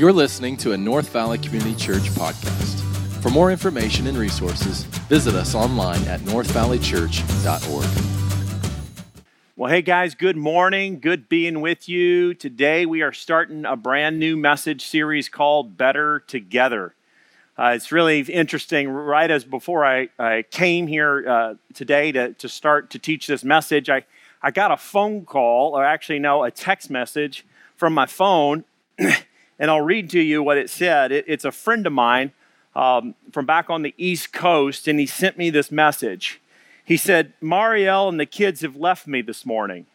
You're listening to a North Valley Community Church podcast. For more information and resources, visit us online at northvalleychurch.org. Well, hey guys, good morning. Good being with you. Today we are starting a brand new message series called Better Together. Uh, it's really interesting. Right as before I, I came here uh, today to, to start to teach this message, I, I got a phone call, or actually, no, a text message from my phone. and I'll read to you what it said. It, it's a friend of mine um, from back on the East Coast, and he sent me this message. He said, Mariel and the kids have left me this morning.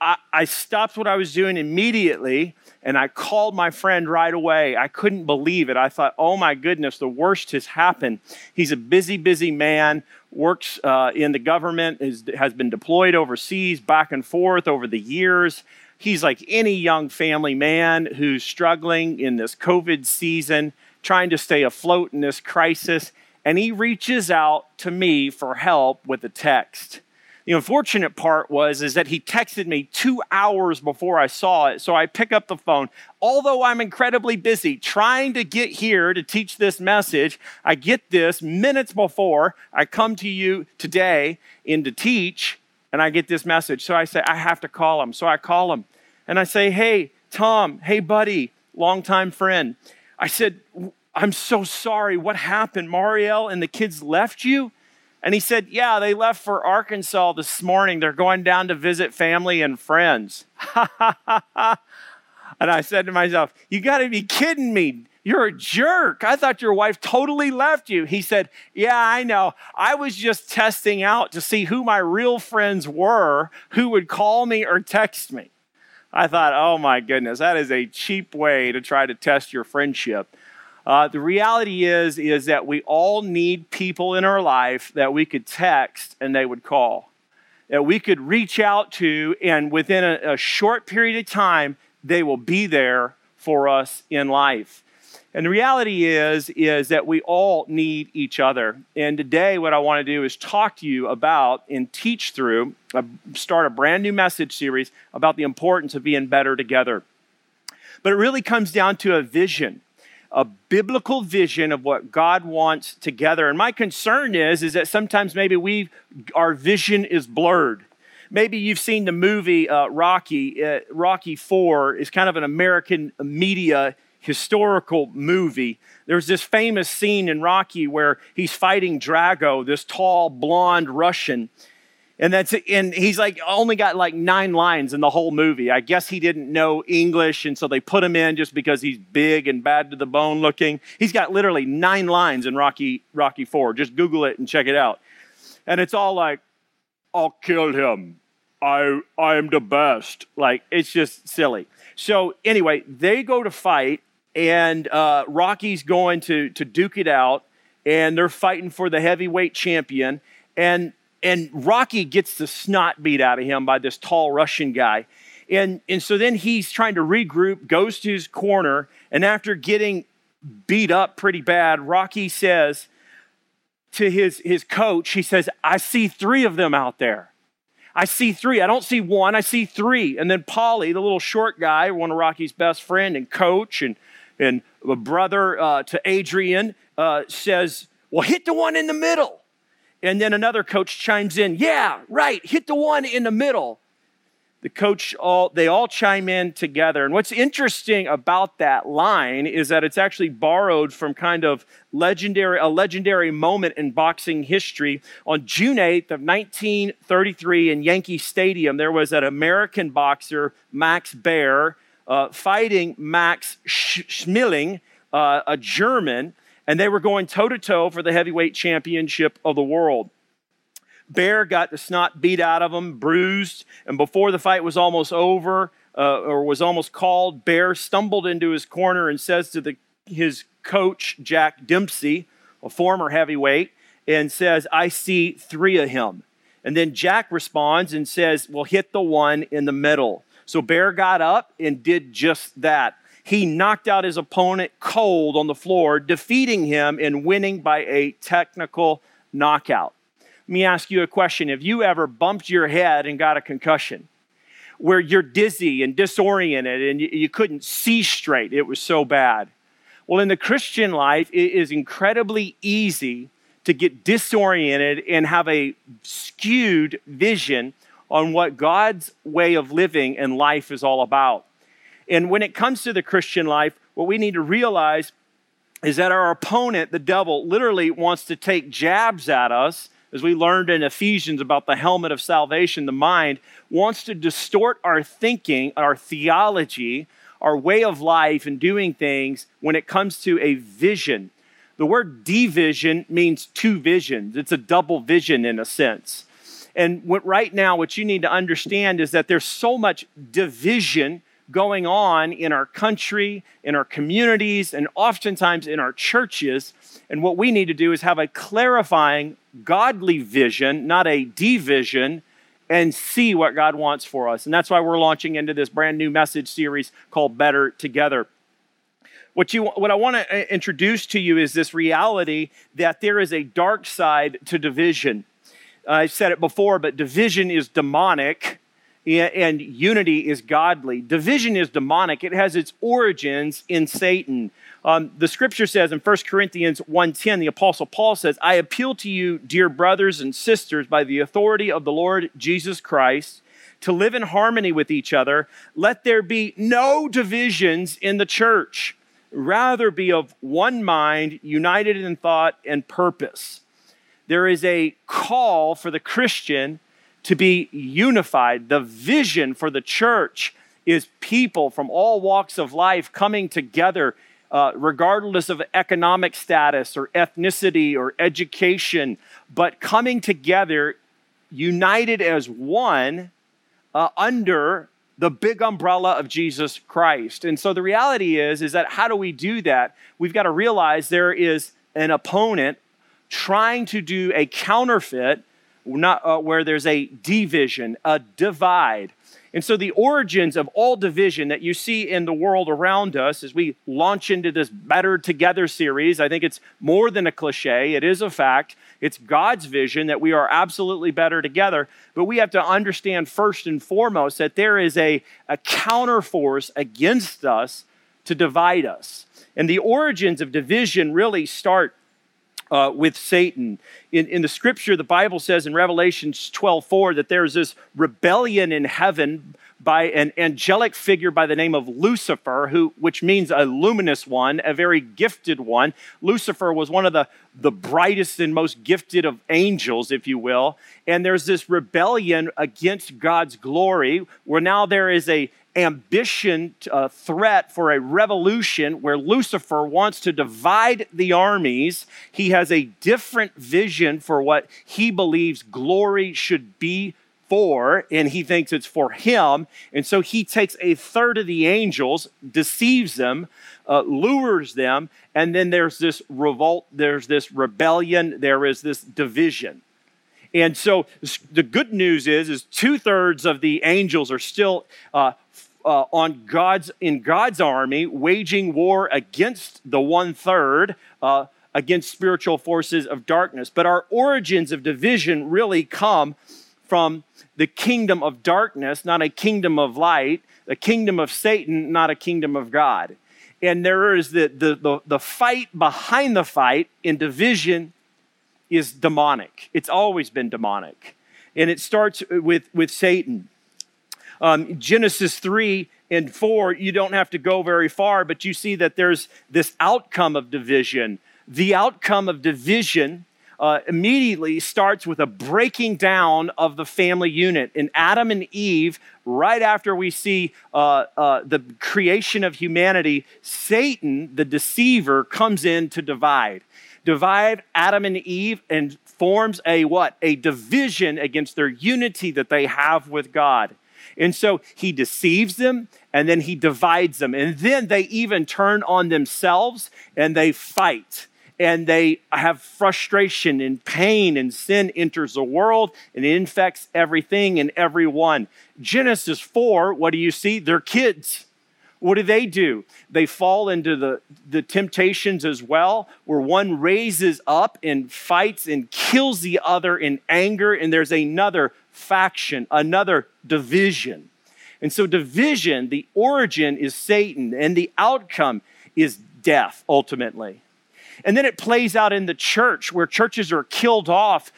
I, I stopped what I was doing immediately and I called my friend right away. I couldn't believe it. I thought, oh my goodness, the worst has happened. He's a busy, busy man, works uh, in the government, is, has been deployed overseas, back and forth over the years. He's like any young family man who's struggling in this COVID season, trying to stay afloat in this crisis. And he reaches out to me for help with a text. The unfortunate part was is that he texted me two hours before I saw it. So I pick up the phone. Although I'm incredibly busy trying to get here to teach this message, I get this minutes before I come to you today in to teach, and I get this message. So I say, I have to call him. So I call him and I say, Hey, Tom, hey, buddy, longtime friend. I said, I'm so sorry. What happened? Mariel and the kids left you? And he said, Yeah, they left for Arkansas this morning. They're going down to visit family and friends. and I said to myself, You got to be kidding me. You're a jerk. I thought your wife totally left you. He said, Yeah, I know. I was just testing out to see who my real friends were who would call me or text me. I thought, oh my goodness, that is a cheap way to try to test your friendship. Uh, the reality is, is that we all need people in our life that we could text and they would call, that we could reach out to, and within a, a short period of time, they will be there for us in life. And the reality is, is that we all need each other. And today, what I want to do is talk to you about and teach through, uh, start a brand new message series about the importance of being better together. But it really comes down to a vision, a biblical vision of what God wants together. And my concern is, is that sometimes maybe we, our vision is blurred maybe you've seen the movie uh, Rocky. Uh, Rocky 4 is kind of an American media historical movie. There's this famous scene in Rocky where he's fighting Drago, this tall, blonde Russian. And that's and he's like only got like nine lines in the whole movie. I guess he didn't know English, and so they put him in just because he's big and bad to the bone looking. He's got literally nine lines in Rocky Rocky Four. Just Google it and check it out. And it's all like, "I'll kill him. I I am the best." Like it's just silly. So anyway, they go to fight, and uh, Rocky's going to to duke it out, and they're fighting for the heavyweight champion, and and Rocky gets the snot beat out of him by this tall Russian guy. And, and so then he's trying to regroup, goes to his corner, and after getting beat up pretty bad, Rocky says to his, his coach, he says, I see three of them out there. I see three. I don't see one, I see three. And then Paulie, the little short guy, one of Rocky's best friend and coach and and a brother uh, to Adrian uh, says, Well, hit the one in the middle. And then another coach chimes in, Yeah, right, hit the one in the middle. The coach, all they all chime in together. And what's interesting about that line is that it's actually borrowed from kind of legendary, a legendary moment in boxing history. On June 8th of 1933 in Yankee Stadium, there was an American boxer, Max Baer, uh, fighting Max Schmeling, uh, a German, and they were going toe to toe for the heavyweight championship of the world. Baer got the snot beat out of him, bruised, and before the fight was almost over uh, or was almost called, Baer stumbled into his corner and says to the, his coach, Jack Dempsey, a former heavyweight, and says, I see three of him. And then Jack responds and says, Well, hit the one in the middle. So Baer got up and did just that. He knocked out his opponent cold on the floor, defeating him and winning by a technical knockout. Let me ask you a question. Have you ever bumped your head and got a concussion? where you're dizzy and disoriented and you, couldn't see straight. It was so bad. Well, in the Christian life, it is incredibly easy to get disoriented and have a skewed vision on what God's way of living and life is all about. And when it comes to the Christian life, what we need to realize is that our opponent, the devil, literally wants to take jabs at us, as we learned in Ephesians about the helmet of salvation, the mind, wants to distort our thinking, our theology, our way of life, and doing things when it comes to a vision. The word division means two visions, it's a double vision in a sense. And what, right now, what you need to understand is that there's so much division going on in our country, in our communities, and oftentimes in our churches. And what we need to do is have a clarifying, godly vision, not a division, and see what God wants for us. And that's why we're launching into this brand new message series called Better Together. What, you, what I want to uh, introduce to you is this reality that there is a dark side to division. I've said it before, but division is demonic and unity is godly. Division is demonic. It has its origins in Satan. Um, the scripture says in 1 Corinthians 1.10, the apostle Paul says, I appeal to you, dear brothers and sisters, by the authority of the Lord Jesus Christ, to live in harmony with each other. Let there be no divisions in the church. Rather be of one mind, united in thought and purpose. There is a call for the Christian to be unified. The vision for the church is people from all walks of life coming together, uh, regardless of economic status or ethnicity or education, but coming together, united as one uh, under the big umbrella of Jesus Christ. And so the reality is is that how do we do that? We've got to realize there is an opponent trying to do a counterfeit not, uh, where there's a division, a divide. And so, the origins of all division that you see in the world around us as we launch into this Better Together series, I think it's more than a cliche. It is a fact. It's God's vision that we are absolutely better together. But we have to understand first and foremost that there is a, a counterforce against us to divide us. And the origins of division really start uh, with Satan. In, in the scripture, the Bible says in Revelations 12 4 that there's this rebellion in heaven by an angelic figure by the name of Lucifer, who, which means a luminous one, a very gifted one. Lucifer was one of the, the brightest and most gifted of angels, if you will. And there's this rebellion against God's glory, where now there is a ambition, uh, threat for a revolution where Lucifer wants to divide the armies. He has a different vision for what he believes glory should be for, and he thinks it's for him. And so he takes a third of the angels, deceives them, uh, lures them, and then there's this revolt, there's this rebellion, there is this division. And so the good news is, is two thirds of the angels are still uh, uh, on God's in God's army, waging war against the one third. Uh, against spiritual forces of darkness. But our origins of division really come from the kingdom of darkness, not a kingdom of light, the kingdom of Satan, not a kingdom of God. And there is the, the, the, the fight behind the fight in division is demonic. It's always been demonic. And it starts with, with Satan. Um, Genesis 3 and 4, you don't have to go very far, but you see that there's this outcome of division. The outcome of division uh, immediately starts with a breaking down of the family unit. In Adam and Eve, right after we see uh, uh, the creation of humanity, Satan, the deceiver, comes in to divide. Divide Adam and Eve and forms a what? A division against their unity that they have with God. And so he deceives them and then he divides them. And then they even turn on themselves and they fight and they have frustration and pain, and sin enters the world and infects everything and everyone. Genesis 4, what do you see? They're kids. What do they do? They fall into the, the temptations as well, where one raises up and fights and kills the other in anger, and there's another faction, another division. And so, division, the origin is Satan, and the outcome is death ultimately. And then it plays out in the church where churches are killed off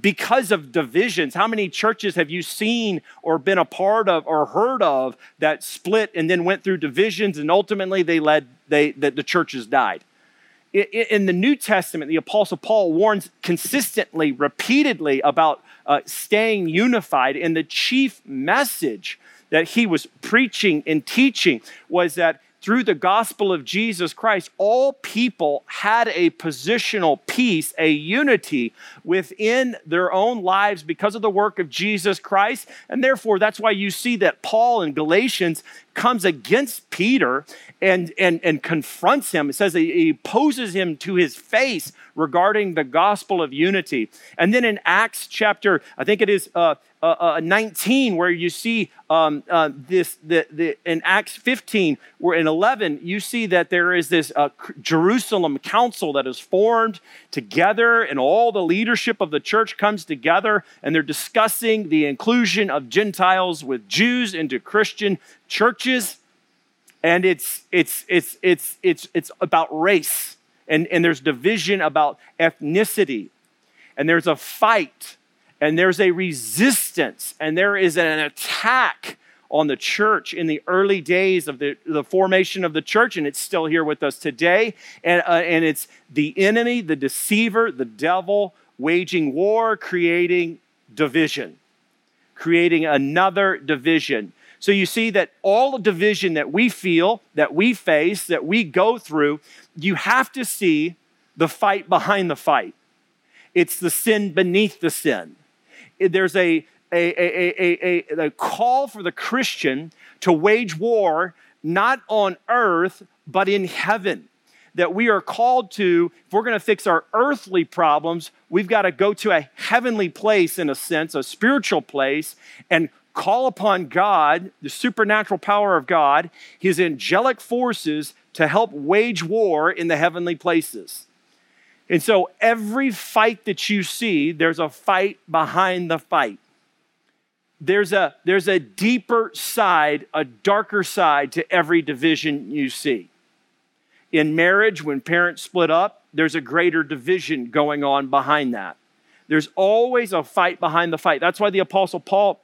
because of divisions. How many churches have you seen or been a part of or heard of that split and then went through divisions and ultimately they led they that the churches died? In the New Testament, the Apostle Paul warns consistently, repeatedly about uh, staying unified. And the chief message that he was preaching and teaching was that through the gospel of Jesus Christ, all people had a positional peace, a unity within their own lives because of the work of Jesus Christ. And therefore, that's why you see that Paul in Galatians comes against Peter and, and, and confronts him. It says he poses him to his face regarding the gospel of unity. And then in Acts chapter, I think it is uh, uh, uh, 19, where you see um, uh, this, the, the, in Acts 15, where in 11, you see that there is this uh, Jerusalem council that is formed together, and all the leadership of the church comes together, and they're discussing the inclusion of Gentiles with Jews into Christian churches. And it's, it's, it's, it's, it's, it's about race, and, and there's division about ethnicity, and there's a fight and there's a resistance and there is an attack on the church in the early days of the, the formation of the church, and it's still here with us today. And, uh, and it's the enemy, the deceiver, the devil waging war, creating division, creating another division. So you see that all the division that we feel, that we face, that we go through, you have to see the fight behind the fight. It's the sin beneath the sin there's a, a, a, a, a call for the Christian to wage war not on earth, but in heaven that we are called to, if we're going to fix our earthly problems, we've got to go to a heavenly place, in a sense, a spiritual place, and call upon God, the supernatural power of God, his angelic forces to help wage war in the heavenly places. And so every fight that you see, there's a fight behind the fight. There's a, there's a deeper side, a darker side to every division you see. In marriage, when parents split up, there's a greater division going on behind that. There's always a fight behind the fight. That's why the Apostle Paul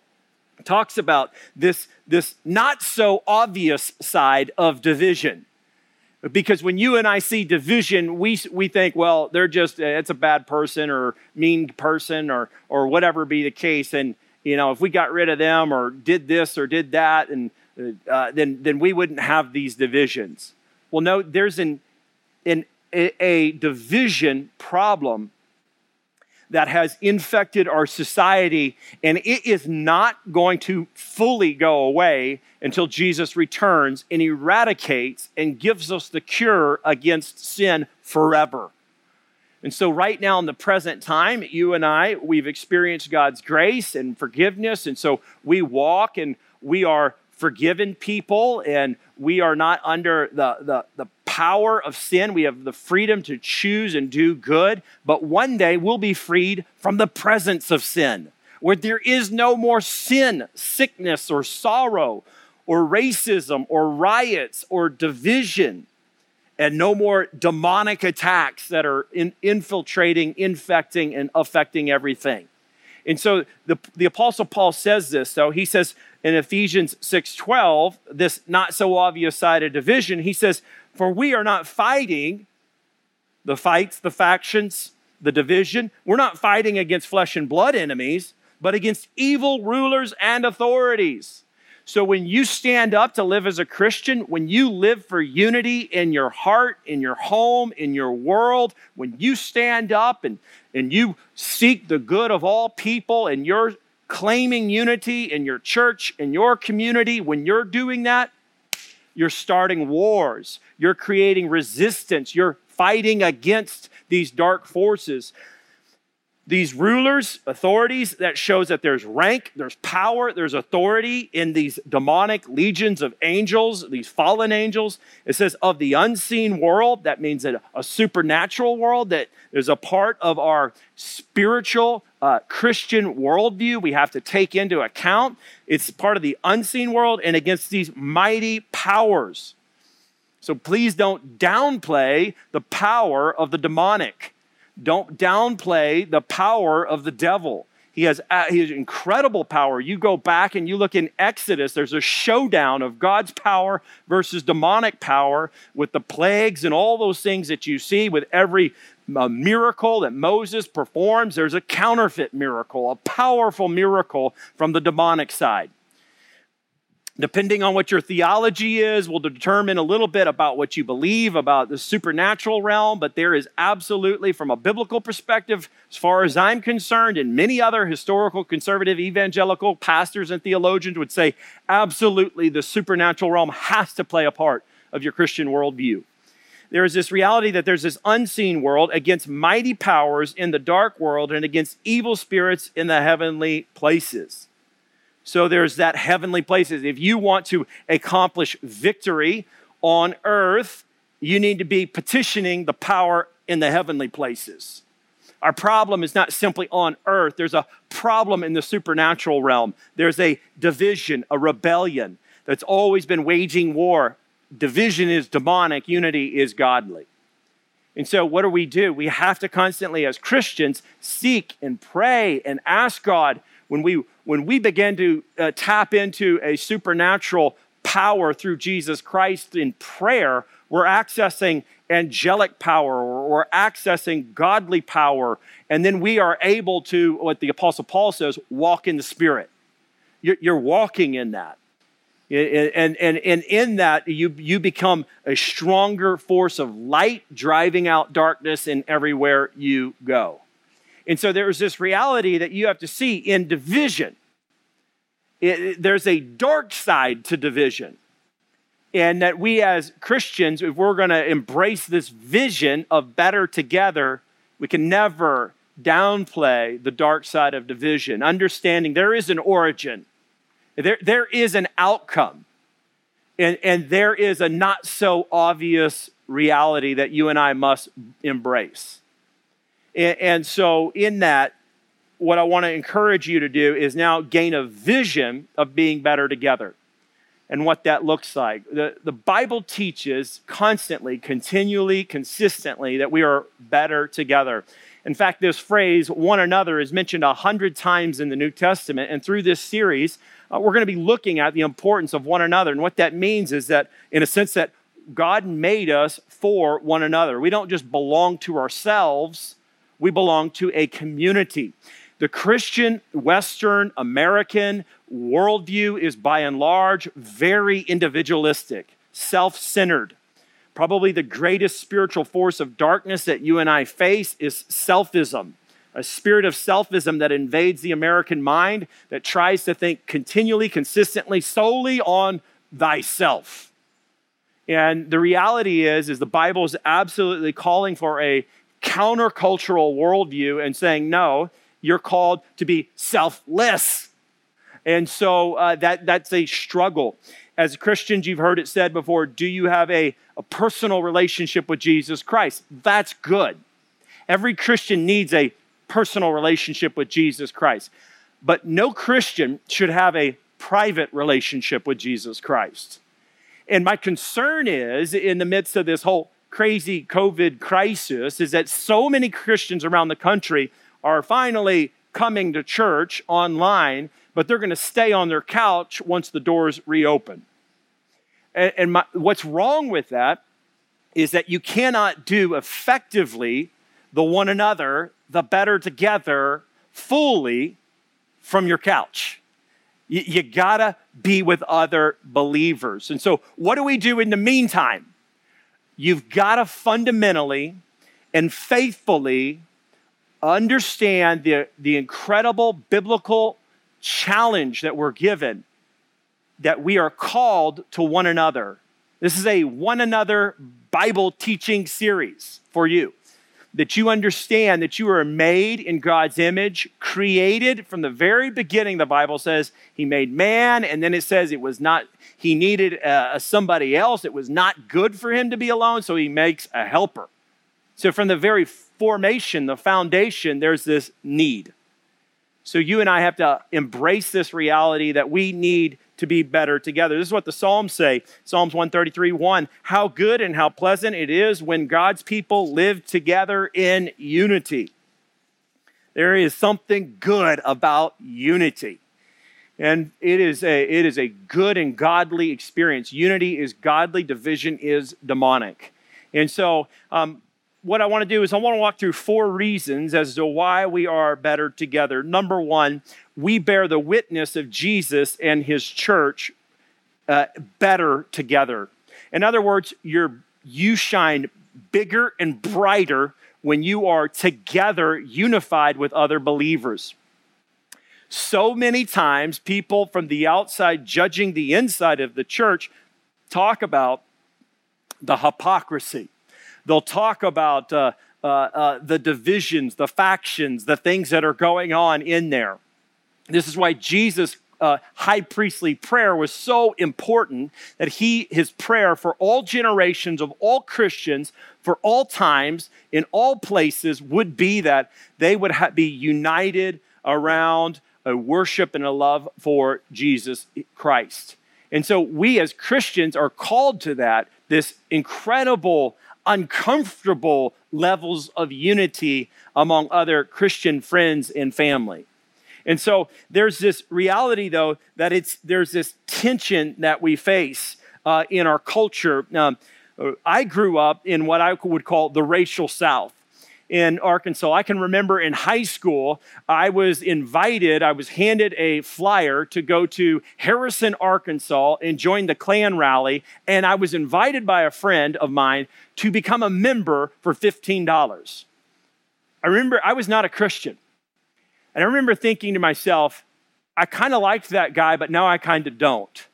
talks about this, this not so obvious side of division because when you and I see division, we, we think, well, they're just, uh, it's a bad person or mean person or, or whatever be the case. And, you know, if we got rid of them or did this or did that, and uh, then, then we wouldn't have these divisions. Well, no, there's an, an, a division problem that has infected our society, and it is not going to fully go away until Jesus returns and eradicates and gives us the cure against sin forever. And so, right now in the present time, you and I, we've experienced God's grace and forgiveness. And so, we walk and we are forgiven people and we are not under the, the, the power of sin. We have the freedom to choose and do good. But one day we'll be freed from the presence of sin, where there is no more sin, sickness, or sorrow, or racism, or riots, or division, and no more demonic attacks that are in, infiltrating, infecting, and affecting everything. And so the, the Apostle Paul says this, so he says, in Ephesians 6:12, this not so obvious side of division, he says, "For we are not fighting the fights, the factions, the division. We're not fighting against flesh and blood enemies, but against evil rulers and authorities." So when you stand up to live as a Christian, when you live for unity in your heart, in your home, in your world, when you stand up and, and you seek the good of all people and you're claiming unity in your church, in your community, when you're doing that, you're starting wars. You're creating resistance. You're fighting against these dark forces. These rulers, authorities, that shows that there's rank, there's power, there's authority in these demonic legions of angels, these fallen angels. It says of the unseen world, that means that a supernatural world, that there's a part of our spiritual uh, Christian worldview we have to take into account. It's part of the unseen world and against these mighty powers. So please don't downplay the power of the demonic. Don't downplay the power of the devil. He has, uh, he has incredible power. You go back and you look in Exodus, there's a showdown of God's power versus demonic power with the plagues and all those things that you see with every uh, miracle that Moses performs. There's a counterfeit miracle, a powerful miracle from the demonic side depending on what your theology is, will determine a little bit about what you believe about the supernatural realm. But there is absolutely, from a biblical perspective, as far as I'm concerned, and many other historical, conservative, evangelical pastors and theologians would say, absolutely, the supernatural realm has to play a part of your Christian worldview. There is this reality that there's this unseen world against mighty powers in the dark world and against evil spirits in the heavenly places. So there's that heavenly places. If you want to accomplish victory on earth, you need to be petitioning the power in the heavenly places. Our problem is not simply on earth, there's a problem in the supernatural realm. There's a division, a rebellion that's always been waging war. Division is demonic, unity is godly. And so, what do we do? We have to constantly, as Christians, seek and pray and ask God when we when we begin to uh, tap into a supernatural power through Jesus Christ in prayer, we're accessing angelic power or we're accessing godly power. And then we are able to, what the Apostle Paul says, walk in the Spirit. You're, you're walking in that. And, and, and in that, you, you become a stronger force of light, driving out darkness in everywhere you go. And so there's this reality that you have to see in division. It, there's a dark side to division. And that we as Christians, if we're going to embrace this vision of better together, we can never downplay the dark side of division. Understanding there is an origin, there, there is an outcome, and, and there is a not so obvious reality that you and I must embrace. And, and so, in that, what I want to encourage you to do is now gain a vision of being better together and what that looks like. The, the Bible teaches constantly, continually, consistently that we are better together. In fact, this phrase, one another, is mentioned a hundred times in the New Testament. And through this series, uh, we're going to be looking at the importance of one another. And what that means is that, in a sense, that God made us for one another. We don't just belong to ourselves, we belong to a community. The Christian, Western, American worldview is by and large very individualistic, self centered. Probably the greatest spiritual force of darkness that you and I face is selfism, a spirit of selfism that invades the American mind that tries to think continually, consistently, solely on thyself. And the reality is, is the Bible is absolutely calling for a countercultural worldview and saying, no, you're called to be selfless. And so uh, that, that's a struggle. As Christians, you've heard it said before do you have a, a personal relationship with Jesus Christ? That's good. Every Christian needs a personal relationship with Jesus Christ. But no Christian should have a private relationship with Jesus Christ. And my concern is, in the midst of this whole crazy COVID crisis is that so many Christians around the country are finally coming to church online, but they're going to stay on their couch once the doors reopen. And, and my, what's wrong with that is that you cannot do effectively the one another, the better together, fully from your couch. You, you gotta be with other believers. And so, what do we do in the meantime? You've got to fundamentally and faithfully understand the, the incredible biblical challenge that we're given that we are called to one another. This is a one another Bible teaching series for you. That you understand that you are made in God's image, created from the very beginning. The Bible says He made man, and then it says it was not, He needed uh, somebody else. It was not good for Him to be alone, so He makes a helper. So from the very formation, the foundation, there's this need. So you and I have to embrace this reality that we need to be better together. This is what the Psalms say Psalms 133 1. How good and how pleasant it is when God's people live together in unity. There is something good about unity. And it is a, it is a good and godly experience. Unity is godly, division is demonic. And so, um, what I want to do is I want to walk through four reasons as to why we are better together. Number one, we bear the witness of Jesus and his church uh, better together. In other words, you you shine bigger and brighter when you are together, unified with other believers. So many times, people from the outside judging the inside of the church talk about the hypocrisy. They'll talk about uh, uh, uh, the divisions, the factions, the things that are going on in there. This is why Jesus' uh, high priestly prayer was so important that he, his prayer for all generations of all Christians, for all times, in all places, would be that they would ha- be united around a worship and a love for Jesus Christ. And so we as Christians are called to that, this incredible uncomfortable levels of unity among other Christian friends and family. And so there's this reality, though, that it's there's this tension that we face uh, in our culture. Um, I grew up in what I would call the racial South in Arkansas. I can remember in high school, I was invited, I was handed a flyer to go to Harrison, Arkansas and join the Klan rally. And I was invited by a friend of mine to become a member for $15. I remember I was not a Christian. And I remember thinking to myself, I kind of liked that guy, but now I kind of don't.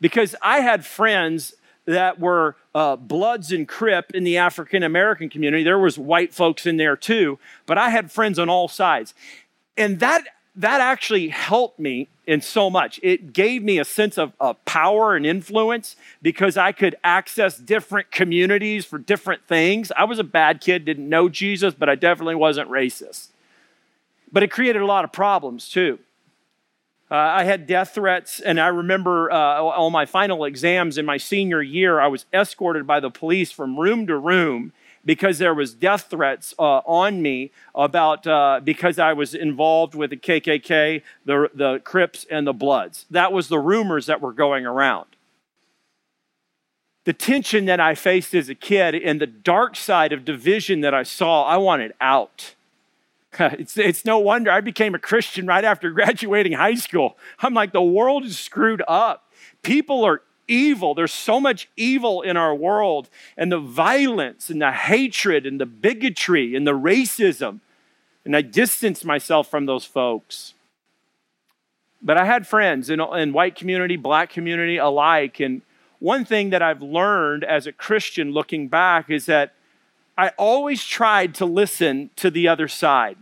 Because I had friends that were uh, Bloods and Crip in the African American community. There was white folks in there too, but I had friends on all sides. And that, that actually helped me in so much. It gave me a sense of, of power and influence because I could access different communities for different things. I was a bad kid, didn't know Jesus, but I definitely wasn't racist. But it created a lot of problems too. Uh, I had death threats, and I remember uh, my final exams in my senior year, I was escorted by the police from room to room because there was death threats uh, on me about uh, because I was involved with the KKK, the the Crips, and the Bloods. That was the rumors that were going around. The tension that I faced as a kid and the dark side of division that I saw, I wanted out. It's, it's no wonder I became a Christian right after graduating high school. I'm like, the world is screwed up. People are evil. There's so much evil in our world, and the violence and the hatred and the bigotry and the racism. And I distanced myself from those folks. But I had friends in, in white community, black community alike. And one thing that I've learned as a Christian looking back is that I always tried to listen to the other side.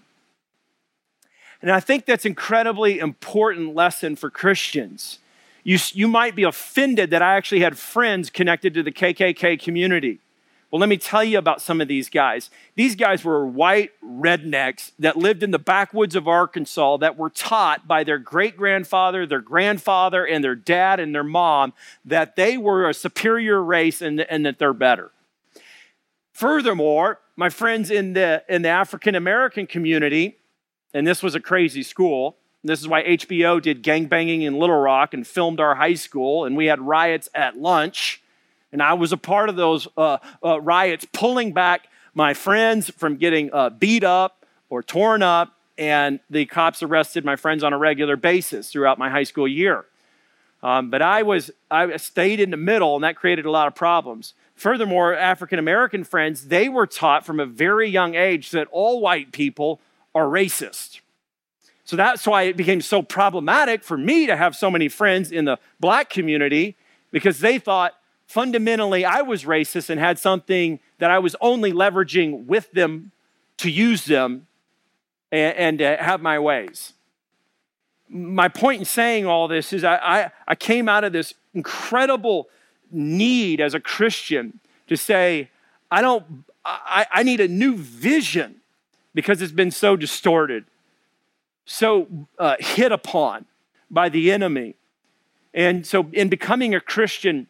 And I think that's an incredibly important lesson for Christians. You, you might be offended that I actually had friends connected to the KKK community. Well, let me tell you about some of these guys. These guys were white rednecks that lived in the backwoods of Arkansas that were taught by their great grandfather, their grandfather, and their dad and their mom that they were a superior race and, and that they're better. Furthermore, my friends in the, in the African American community, and this was a crazy school. This is why HBO did gangbanging in Little Rock and filmed our high school, and we had riots at lunch. And I was a part of those uh, uh, riots, pulling back my friends from getting uh, beat up or torn up, and the cops arrested my friends on a regular basis throughout my high school year. Um, but I was I stayed in the middle, and that created a lot of problems. Furthermore, African American friends, they were taught from a very young age that all white people are racist. So that's why it became so problematic for me to have so many friends in the black community because they thought fundamentally I was racist and had something that I was only leveraging with them to use them and, and uh, have my ways. My point in saying all this is I, I, I came out of this incredible need as a Christian to say, I don't, I, I need a new vision because it's been so distorted, so uh, hit upon by the enemy. And so, in becoming a Christian,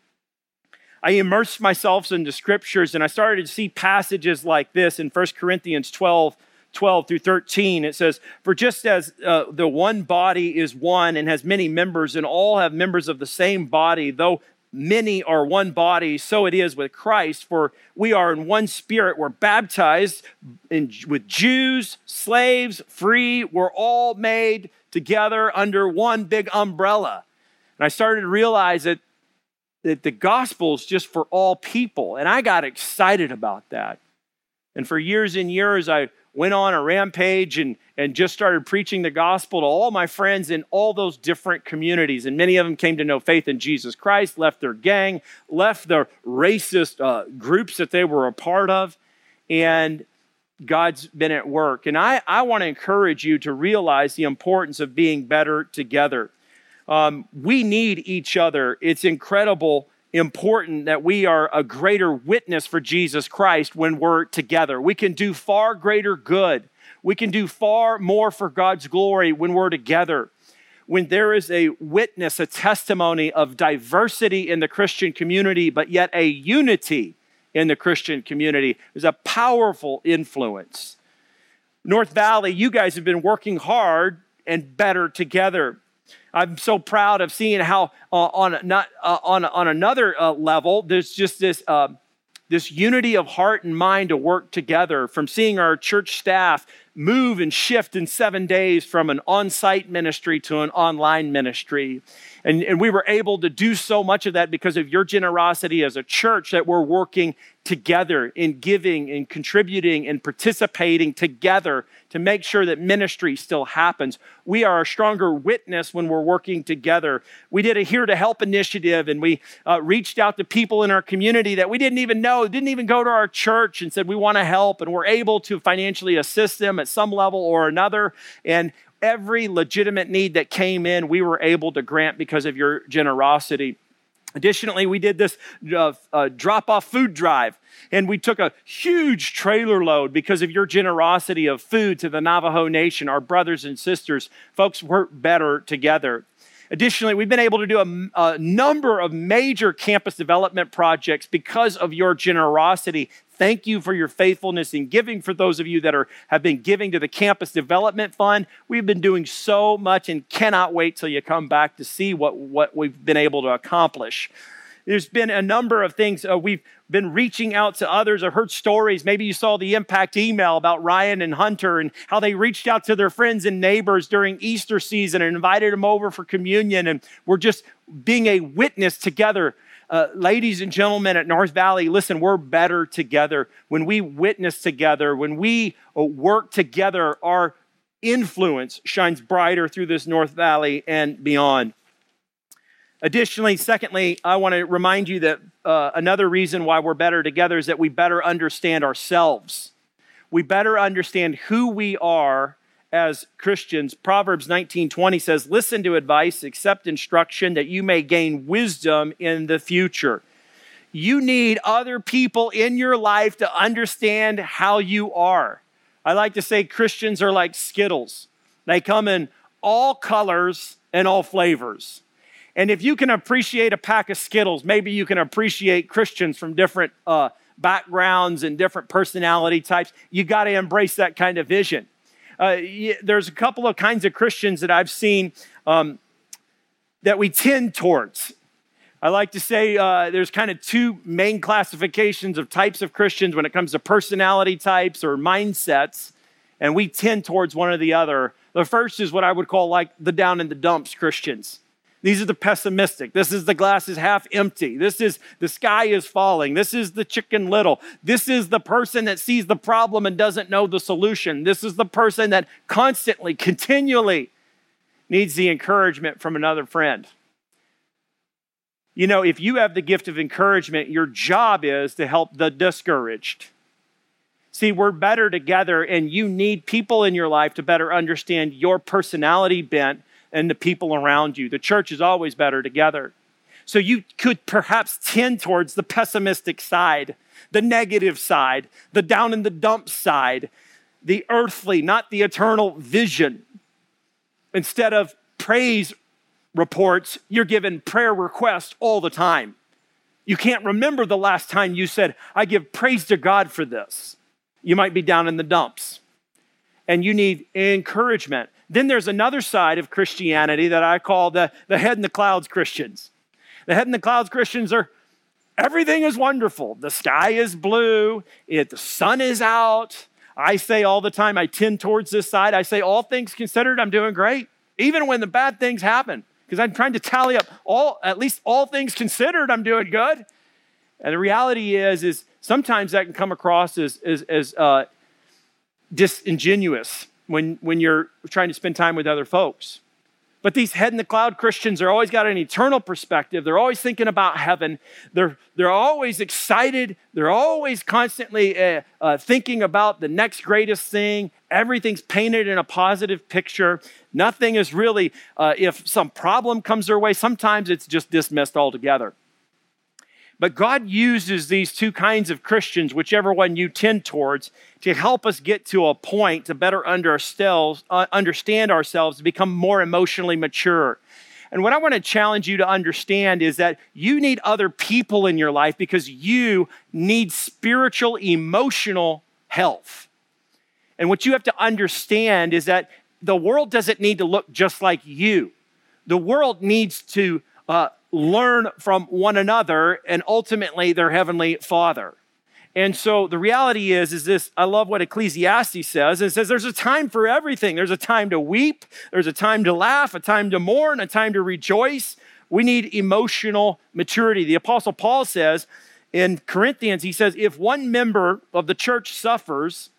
I immersed myself in the scriptures and I started to see passages like this in 1 Corinthians 12 12 through 13, it says, For just as uh, the one body is one and has many members, and all have members of the same body, though many are one body, so it is with Christ. For we are in one spirit, we're baptized in, with Jews, slaves, free, we're all made together under one big umbrella. And I started to realize that, that the gospel is just for all people. And I got excited about that. And for years and years, I went on a rampage and, and just started preaching the gospel to all my friends in all those different communities. And many of them came to know faith in Jesus Christ, left their gang, left the racist uh, groups that they were a part of. And God's been at work. And I, I want to encourage you to realize the importance of being better together. Um, we need each other. It's incredible important that we are a greater witness for Jesus Christ when we're together. We can do far greater good. We can do far more for God's glory when we're together. When there is a witness, a testimony of diversity in the Christian community, but yet a unity in the Christian community, there's a powerful influence. North Valley, you guys have been working hard and better together. I'm so proud of seeing how uh, on not uh, on on another uh, level, there's just this um, this unity of heart and mind to work together. From seeing our church staff move and shift in seven days from an on-site ministry to an online ministry, and, and we were able to do so much of that because of your generosity as a church that we're working together in giving and contributing and participating together to make sure that ministry still happens. We are a stronger witness when we're working together. We did a Here to Help initiative and we uh, reached out to people in our community that we didn't even know, didn't even go to our church and said, We want to help. And we're able to financially assist them at some level or another. And every legitimate need that came in, we were able to grant because of your generosity. Additionally, we did this uh, uh, drop off food drive, and we took a huge trailer load because of your generosity of food to the Navajo Nation, our brothers and sisters. Folks work better together. Additionally, we've been able to do a, a, number of major campus development projects because of your generosity. Thank you for your faithfulness in giving. For those of you that are, have been giving to the Campus Development Fund, we've been doing so much and cannot wait till you come back to see what, what we've been able to accomplish. There's been a number of things. Uh, we've been reaching out to others. I've heard stories. Maybe you saw the impact email about Ryan and Hunter and how they reached out to their friends and neighbors during Easter season and invited them over for communion. And we're just being a witness together. Uh, ladies and gentlemen at North Valley, listen, we're better together. When we witness together, when we uh, work together, our influence shines brighter through this North Valley and beyond. Additionally, secondly, I want to remind you that uh, another reason why we're better together is that we better understand ourselves. We better understand who we are as Christians. Proverbs 19:20 says, "Listen to advice, accept instruction that you may gain wisdom in the future." You need other people in your life to understand how you are. I like to say Christians are like Skittles. They come in all colors and all flavors. And if you can appreciate a pack of Skittles, maybe you can appreciate Christians from different uh, backgrounds and different personality types. You got to embrace that kind of vision. Uh, there's a couple of kinds of Christians that I've seen um, that we tend towards. I like to say uh, there's kind of two main classifications of types of Christians when it comes to personality types or mindsets, and we tend towards one or the other. The first is what I would call like the down in the dumps Christians. These are the pessimistic. This is the glass is half empty. This is the sky is falling. This is the chicken little. This is the person that sees the problem and doesn't know the solution. This is the person that constantly, continually needs the encouragement from another friend. You know, if you have the gift of encouragement, your job is to help the discouraged. See, we're better together, and you need people in your life to better understand your personality bent and the people around you. The church is always better together. So you could perhaps tend towards the pessimistic side, the negative side, the down in the dump side, the earthly, not the eternal vision. Instead of praise reports, you're given prayer requests all the time. You can't remember the last time you said, I give praise to God for this. You might be down in the dumps and you need encouragement. Then there's another side of Christianity that I call the, the head in the clouds Christians. The head in the clouds Christians are everything is wonderful. The sky is blue, it, the sun is out. I say all the time, I tend towards this side. I say, all things considered, I'm doing great, even when the bad things happen because I'm trying to tally up all, at least all things considered, I'm doing good. And the reality is, is sometimes that can come across as, as, as uh, disingenuous when, when you're trying to spend time with other folks. But these head in the cloud Christians are always got an eternal perspective. They're always thinking about heaven. They're, they're always excited. They're always constantly uh, uh, thinking about the next greatest thing. Everything's painted in a positive picture. Nothing is really, uh, if some problem comes their way, sometimes it's just dismissed altogether. But God uses these two kinds of Christians, whichever one you tend towards, to help us get to a point to better uh, understand ourselves, to become more emotionally mature. And what I want to challenge you to understand is that you need other people in your life because you need spiritual, emotional health. And what you have to understand is that the world doesn't need to look just like you. The world needs to uh, learn from one another and ultimately their heavenly Father. And so the reality is, is this, I love what Ecclesiastes says. It says there's a time for everything. There's a time to weep, there's a time to laugh, a time to mourn, a time to rejoice. We need emotional maturity. The Apostle Paul says in Corinthians, he says, if one member of the church suffers,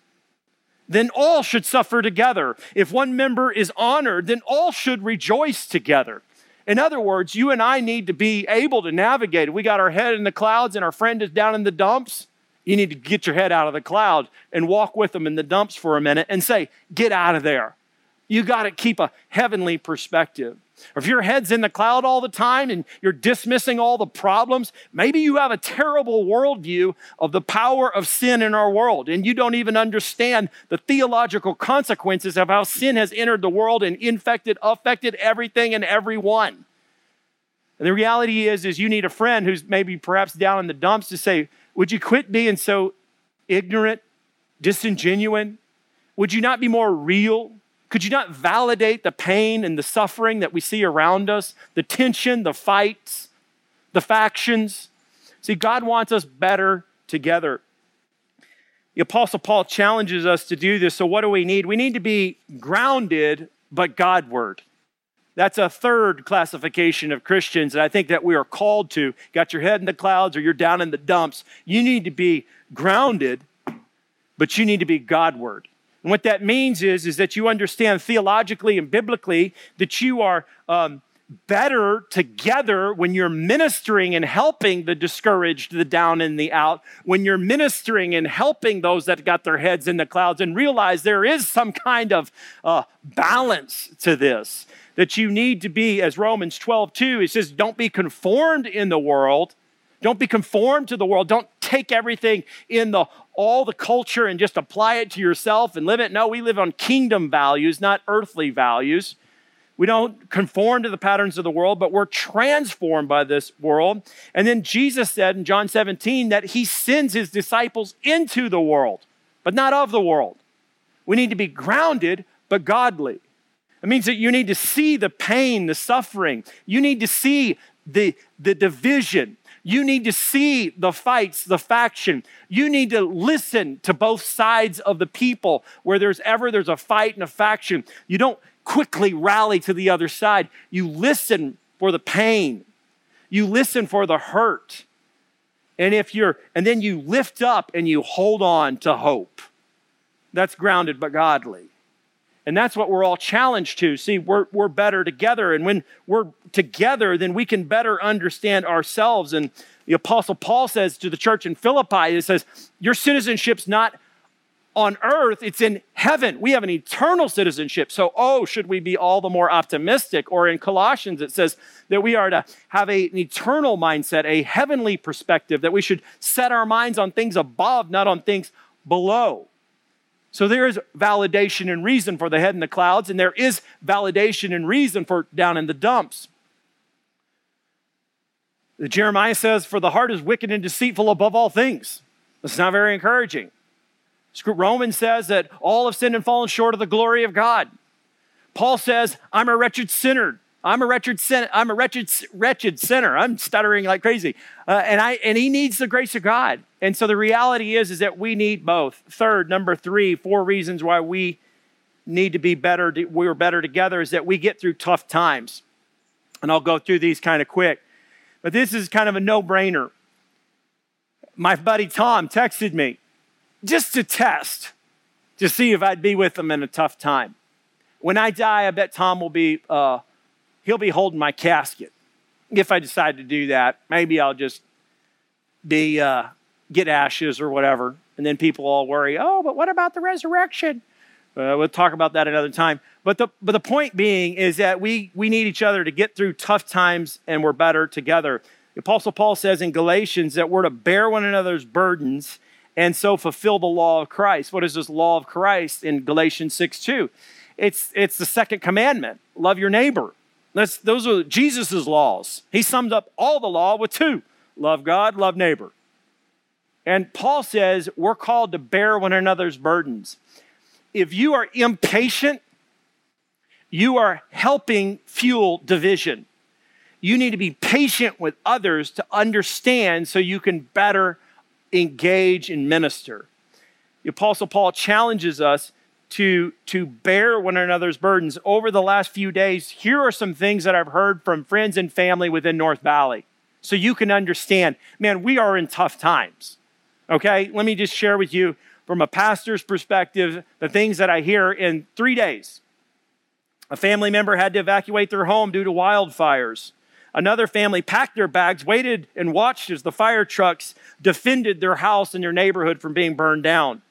then all should suffer together. If one member is honored, then all should rejoice together. In other words, you and I need to be able to navigate. We got our head in the clouds and our friend is down in the dumps. You need to get your head out of the cloud and walk with them in the dumps for a minute and say, Get out of there. You got to keep a heavenly perspective. Or if your head's in the cloud all the time and you're dismissing all the problems, maybe you have a terrible worldview of the power of sin in our world and you don't even understand the theological consequences of how sin has entered the world and infected, affected everything and everyone. And the reality is, is you need a friend who's maybe perhaps down in the dumps to say, would you quit being so ignorant, disingenuous? Would you not be more real? Could you not validate the pain and the suffering that we see around us, the tension, the fights, the factions? See, God wants us better together. The Apostle Paul challenges us to do this. So, what do we need? We need to be grounded, but Godward. That's a third classification of Christians, and I think that we are called to. Got your head in the clouds or you're down in the dumps. You need to be grounded, but you need to be Godward. And what that means is, is that you understand theologically and biblically that you are um, better together when you're ministering and helping the discouraged, the down and the out, when you're ministering and helping those that got their heads in the clouds and realize there is some kind of uh, balance to this. That you need to be, as Romans 12, 2, it says, don't be conformed in the world. Don't be conformed to the world. Don't take everything in the all the culture and just apply it to yourself and live it. No, we live on kingdom values, not earthly values. We don't conform to the patterns of the world, but we're transformed by this world. And then Jesus said in John 17 that he sends his disciples into the world, but not of the world. We need to be grounded, but godly. It means that you need to see the pain, the suffering. You need to see the, the division. You need to see the fights, the faction. You need to listen to both sides of the people where there's ever there's a fight and a faction. You don't quickly rally to the other side. You listen for the pain. You listen for the hurt. And if you're and then you lift up and you hold on to hope. That's grounded but godly. And that's what we're all challenged to. See, we're, we're better together. And when we're together, then we can better understand ourselves. And the Apostle Paul says to the church in Philippi, he says, Your citizenship's not on earth, it's in heaven. We have an eternal citizenship. So, oh, should we be all the more optimistic? Or in Colossians, it says that we are to have a, an eternal mindset, a heavenly perspective, that we should set our minds on things above, not on things below. So, there is validation and reason for the head in the clouds, and there is validation and reason for down in the dumps. Jeremiah says, For the heart is wicked and deceitful above all things. That's not very encouraging. Romans says that all have sinned and fallen short of the glory of God. Paul says, I'm a wretched sinner. I'm a wretched sin- I'm a wretched wretched sinner. I'm stuttering like crazy. Uh, and I and he needs the grace of God. And so the reality is is that we need both. Third, number 3, four reasons why we need to be better we're better together is that we get through tough times. And I'll go through these kind of quick. But this is kind of a no-brainer. My buddy Tom texted me just to test, to see if I'd be with him in a tough time. When I die, I bet Tom will be, uh, he'll be holding my casket. If I decide to do that, maybe I'll just be, uh, get ashes or whatever. And then people all worry, oh, but what about the resurrection? Uh, we'll talk about that another time. But the, but the point being is that we, we need each other to get through tough times and we're better together. The Apostle Paul says in Galatians that we're to bear one another's burdens and so fulfill the law of Christ. What is this law of Christ in Galatians 6 2? It's, it's the second commandment love your neighbor. That's, those are Jesus' laws. He summed up all the law with two love God, love neighbor. And Paul says we're called to bear one another's burdens. If you are impatient, you are helping fuel division. You need to be patient with others to understand so you can better engage and minister. The Apostle Paul challenges us to, to bear one another's burdens. Over the last few days, here are some things that I've heard from friends and family within North Valley. So you can understand, man, we are in tough times. Okay? Let me just share with you from a pastor's perspective the things that I hear in three days. A family member had to evacuate their home due to wildfires. Another family packed their bags, waited, and watched as the fire trucks defended their house and their neighborhood from being burned down.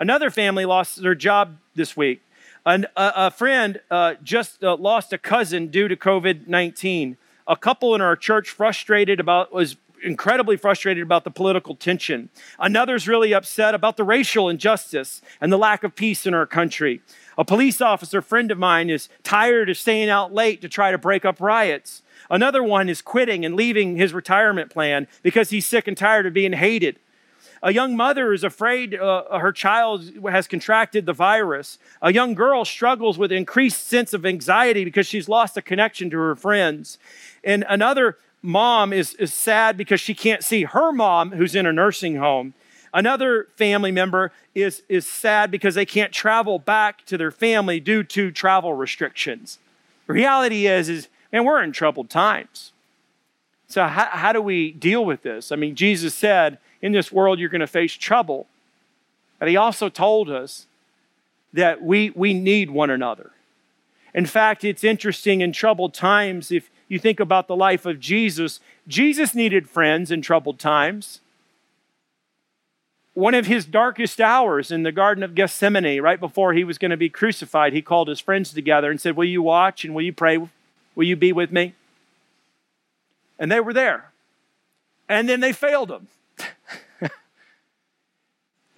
Another family lost their job this week. An, a, a, friend uh, just uh, lost a cousin due to COVID 19. A couple in our church frustrated about was incredibly frustrated about the political tension. Another's really upset about the racial injustice and the lack of peace in our country. A police officer friend of mine is tired of staying out late to try to break up riots. Another one is quitting and leaving his retirement plan because he's sick and tired of being hated. A young mother is afraid uh, her child has contracted the virus. A young girl struggles with increased sense of anxiety because she's lost a connection to her friends. And another mom is, is sad because she can't see her mom who's in a nursing home. Another family member is, is sad because they can't travel back to their family due to travel restrictions. The reality is, is and we're in troubled times. So, how, how do we deal with this? I mean, Jesus said, in this world, you're going to face trouble. But he also told us that we, we need one another. In fact, it's interesting in troubled times, if you think about the life of Jesus, Jesus needed friends in troubled times. One of his darkest hours in the Garden of Gethsemane, right before he was going to be crucified, he called his friends together and said, Will you watch and will you pray Will you be with me? And they were there. And then they failed him.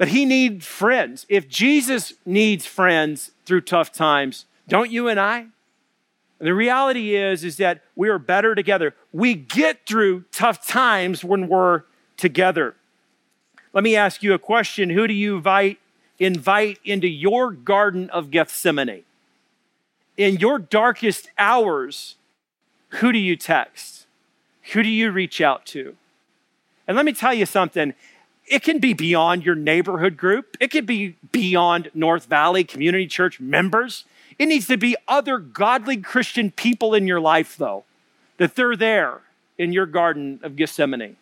But he needs friends. If Jesus needs friends through tough times, don't you and I? And the reality is is that we are better together. We get through tough times when we're together. Let me ask you a question. Who do you invite invite into your garden of Gethsemane? in your darkest hours, who do you text? Who do you reach out to? And let me tell you something it can be beyond your neighborhood group, it can be beyond North Valley Community Church members. It needs to be other godly Christian people in your life, though, that they're there in your garden of Gethsemane.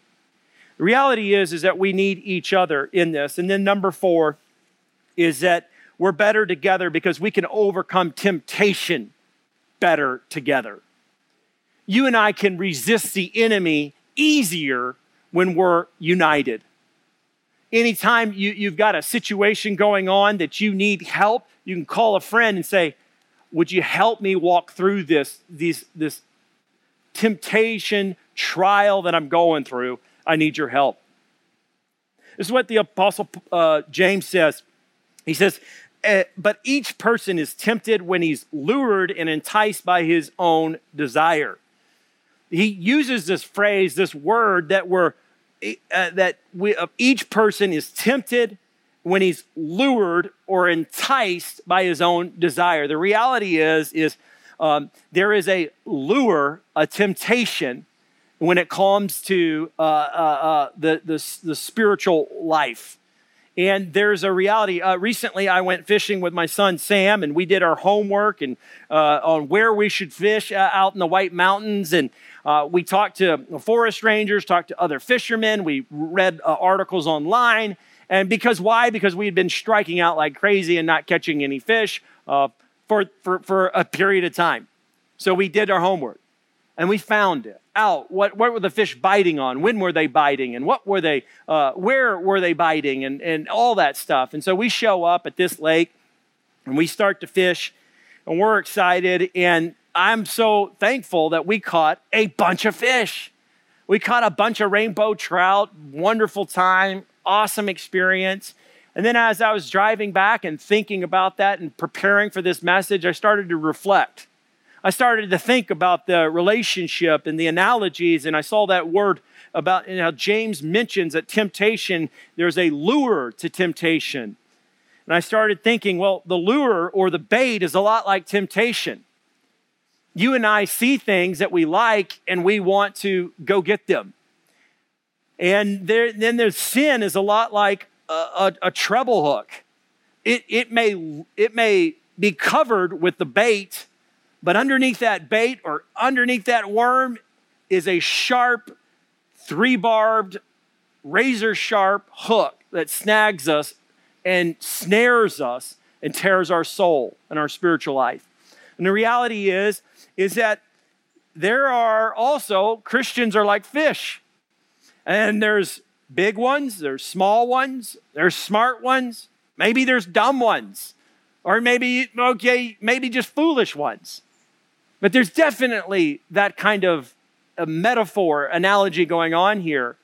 The reality is, is that we need each other in this. And then number four is that we're better together because we can overcome temptation better together. You and I can resist the enemy easier when we're united. Anytime you, you've got a situation going on that you need help, you can call a friend and say, Would you help me walk through this, these, this temptation, trial that I'm going through? I need your help. This is what the Apostle uh, James says. He says, uh, But each person is tempted when he's lured and enticed by his own desire. He uses this phrase, this word that we're uh, that we, uh, each person is tempted when he's lured or enticed by his own desire. The reality is, is um, there is a lure, a temptation when it comes to uh, uh, uh, the, the, the, spiritual life. And there's a reality. Uh, recently, I went fishing with my son Sam, and we did our homework and on where we should fish out in the White Mountains. And uh, we talked to forest rangers, talked to other fishermen. We read uh, articles online. And because why? Because we had been striking out like crazy and not catching any fish uh, for, for, for a period of time. So we did our homework and we found it out. What, what were the fish biting on? When were they biting? And what were they, uh, where were they biting? And, and all that stuff. And so we show up at this lake and we start to fish and we're excited. And I'm so thankful that we caught a bunch of fish. We caught a bunch of rainbow trout, wonderful time, awesome experience. And then as I was driving back and thinking about that and preparing for this message, I started to reflect. I started to think about the relationship and the analogies, and I saw that word about you how James mentions that temptation, there's a lure to temptation. And I started thinking, well, the lure or the bait is a lot like temptation you and I see things that we like and we want to go get them. And there, then there's sin is a lot like a, a, a treble hook. It, it, may, it may be covered with the bait, but underneath that bait or underneath that worm is a sharp, three barbed, razor sharp hook that snags us and snares us and tears our soul and our spiritual life. And the reality is, is that there are also Christians are like fish. And there's big ones, there's small ones, there's smart ones, maybe there's dumb ones, or maybe, okay, maybe just foolish ones. But there's definitely that kind of metaphor, analogy going on here.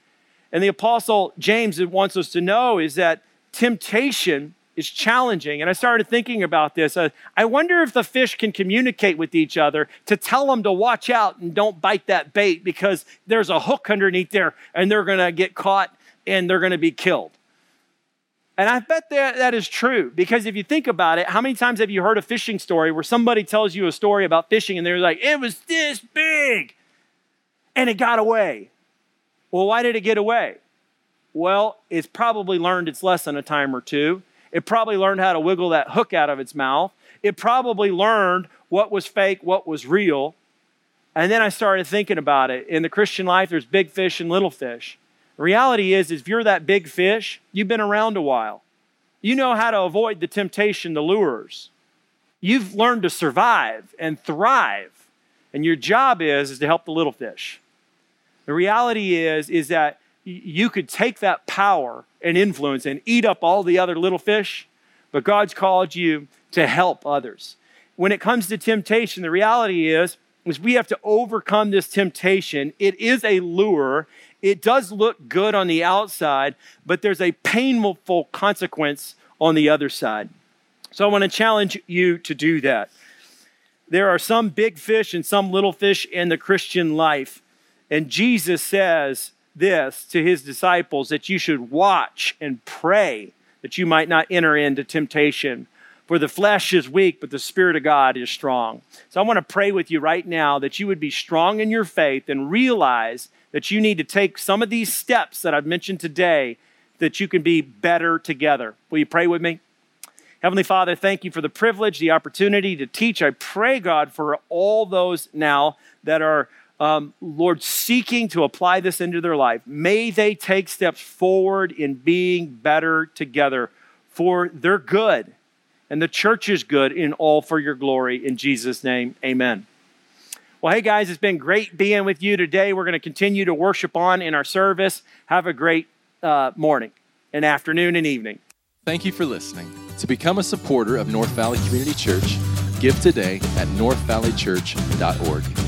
And the Apostle James wants us to know is that temptation is challenging. And I started thinking about this. Uh, I wonder if the fish can communicate with each other to tell them to watch out and don't bite that bait because there's a hook underneath there and they're going to get caught and they're going to be killed. And I bet that, that is true because if you think about it, how many times have you heard a fishing story where somebody tells you a story about fishing and they're like, it was this big and it got away? Well, why did it get away? Well, it's probably learned its lesson a time or two. It probably learned how to wiggle that hook out of its mouth. It probably learned what was fake, what was real. And then I started thinking about it. In the Christian life, there's big fish and little fish. The reality is, is if you're that big fish, you've been around a while. You know how to avoid the temptation, the lures. You've learned to survive and thrive. And your job is, is to help the little fish. The reality is, is that you could take that power and influence and eat up all the other little fish, but God's called you to help others. When it comes to temptation, the reality is, is we have to overcome this temptation. It is a lure. It does look good on the outside, but there's a painful consequence on the other side. So I want to challenge you to do that. There are some big fish and some little fish in the Christian life. And Jesus says this to his disciples that you should watch and pray that you might not enter into temptation. For the flesh is weak, but the Spirit of God is strong. So I want to pray with you right now that you would be strong in your faith and realize that you need to take some of these steps that I've mentioned today that you can be better together. Will you pray with me? Heavenly Father, thank you for the privilege, the opportunity to teach. I pray, God, for all those now that are um, Lord, seeking to apply this into their life, may they take steps forward in being better together for their good. And the church is good in all for your glory. In Jesus' name, amen. Well, hey guys, it's been great being with you today. We're going to continue to worship on in our service. Have a great uh, morning. and afternoon and evening. Thank you for listening. To become a supporter of North Valley Community Church, give today at northvalleychurch.org.